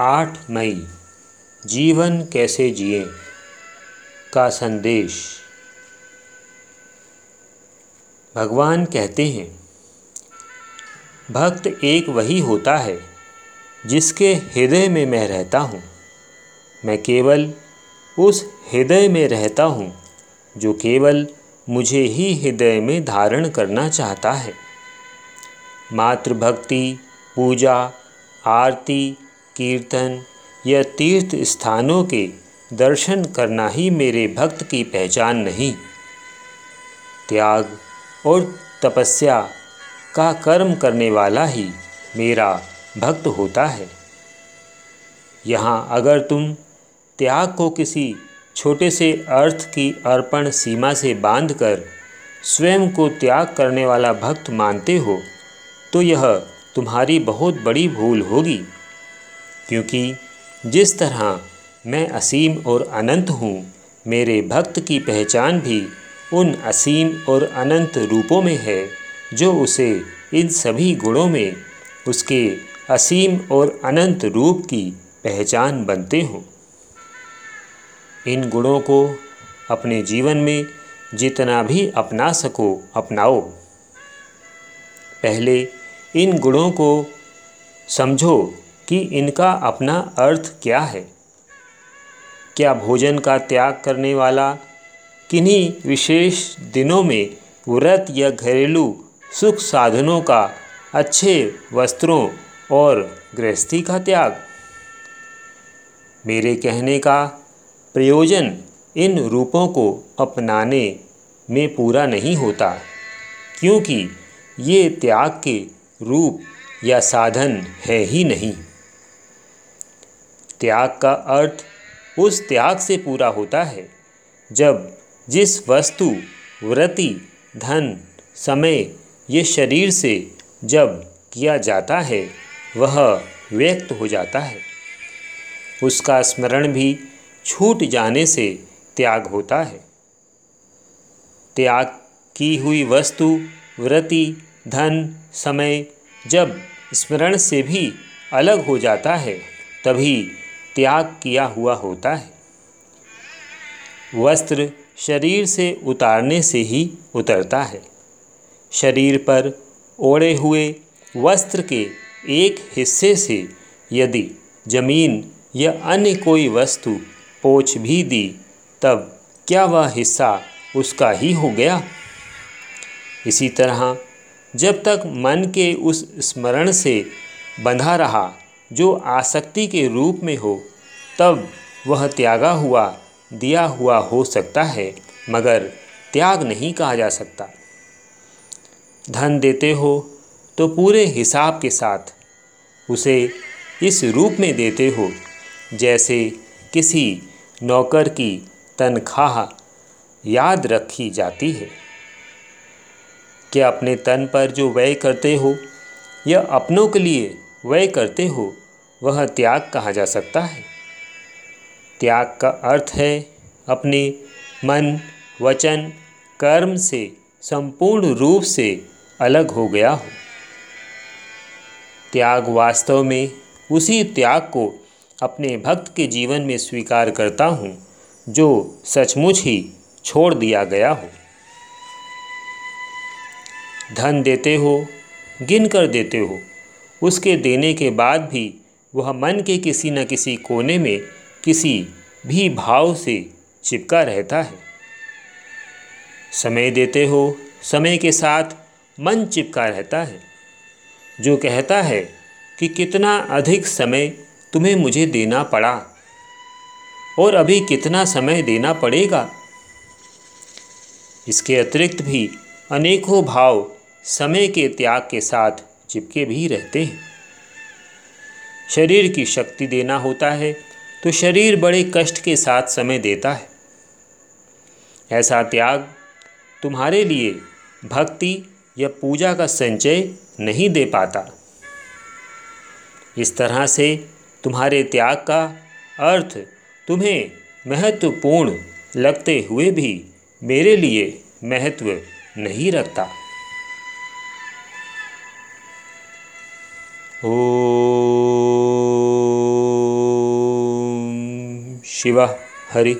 आठ मई, जीवन कैसे जिए? का संदेश। भगवान कहते हैं, भक्त एक वही होता है, जिसके हृदय में मैं रहता हूँ। मैं केवल उस हृदय में रहता हूँ, जो केवल मुझे ही हृदय में धारण करना चाहता है। मातृभक्ति, पूजा, आरती कीर्तन या तीर्थ स्थानों के दर्शन करना ही मेरे भक्त की पहचान नहीं। त्याग और तपस्या का कर्म करने वाला ही मेरा भक्त होता है। यहाँ अगर तुम त्याग को किसी छोटे से अर्थ की अर्पण सीमा से बांधकर स्वयं को त्याग करने वाला भक्त मानते हो तो यह तुम्हारी बहुत बड़ी भूल होगी। क्योंकि जिस तरह मैं असीम और अनंत हूँ, मेरे भक्त की पहचान भी उन असीम और अनंत रूपों में है, जो उसे इन सभी गुणों में उसके असीम और अनंत रूप की पहचान बनते हों। इन गुणों को अपने जीवन में जितना भी अपना सको, अपनाओ। पहले इन गुणों को समझो कि इनका अपना अर्थ क्या है? क्या भोजन का त्याग करने वाला किन्हीं विशेष दिनों में व्रत या घरेलू सुख साधनों का अच्छे वस्त्रों और गृहस्थी का त्याग? मेरे कहने का प्रयोजन इन रूपों को अपनाने में पूरा नहीं होता, क्योंकि ये त्याग के रूप या साधन है ही नहीं। त्याग का अर्थ उस त्याग से पूरा होता है, जब जिस वस्तु व्रति धन, समय, ये शरीर से जब किया जाता है, वह व्यक्त हो जाता है। उसका स्मरण भी छूट जाने से त्याग होता है। त्याग की हुई वस्तु व्रति धन, समय जब स्मरण से भी अलग हो जाता है, तभी त्याग किया हुआ होता है। वस्त्र शरीर से उतारने से ही उतरता है। शरीर पर ओढ़े हुए वस्त्र के एक हिस्से से यदि ज़मीन या अन्य कोई वस्तु पोछ भी दी, तब क्या वह हिस्सा उसका ही हो गया? इसी तरह जब तक मन के उस स्मरण से बंधा रहा जो आसक्ति के रूप में हो, तब वह त्यागा हुआ, दिया हुआ हो सकता है, मगर त्याग नहीं कहा जा सकता। धन देते हो तो पूरे हिसाब के साथ उसे इस रूप में देते हो, जैसे किसी नौकर की तनख्वाह याद रखी जाती है। क्या अपने तन पर जो व्यय करते हो या अपनों के लिए व्यय करते हो, वह त्याग कहा जा सकता है। त्याग का अर्थ है, अपने मन, वचन, कर्म से संपूर्ण रूप से अलग हो गया हो। त्याग वास्तव में उसी त्याग को अपने भक्त के जीवन में स्वीकार करता हूँ, जो सचमुच ही छोड़ दिया गया हो। धन देते हो गिन कर देते हो उसके देने के बाद भी वह मन के किसी न किसी कोने में किसी भी भाव से चिपका रहता है। समय देते हो, समय के साथ मन चिपका रहता है, जो कहता है कि कितना अधिक समय तुम्हें मुझे देना पड़ा और अभी कितना समय देना पड़ेगा। इसके अतिरिक्त भी अनेकों भाव समय के त्याग के साथ चिपके भी रहते हैं। शरीर की शक्ति देना होता है तो शरीर बड़े कष्ट के साथ समय देता है। ऐसा त्याग तुम्हारे लिए भक्ति या पूजा का संचय नहीं दे पाता। इस तरह से तुम्हारे त्याग का अर्थ तुम्हें महत्वपूर्ण लगते हुए भी मेरे लिए महत्व नहीं रखता। ॐ शिवः हरि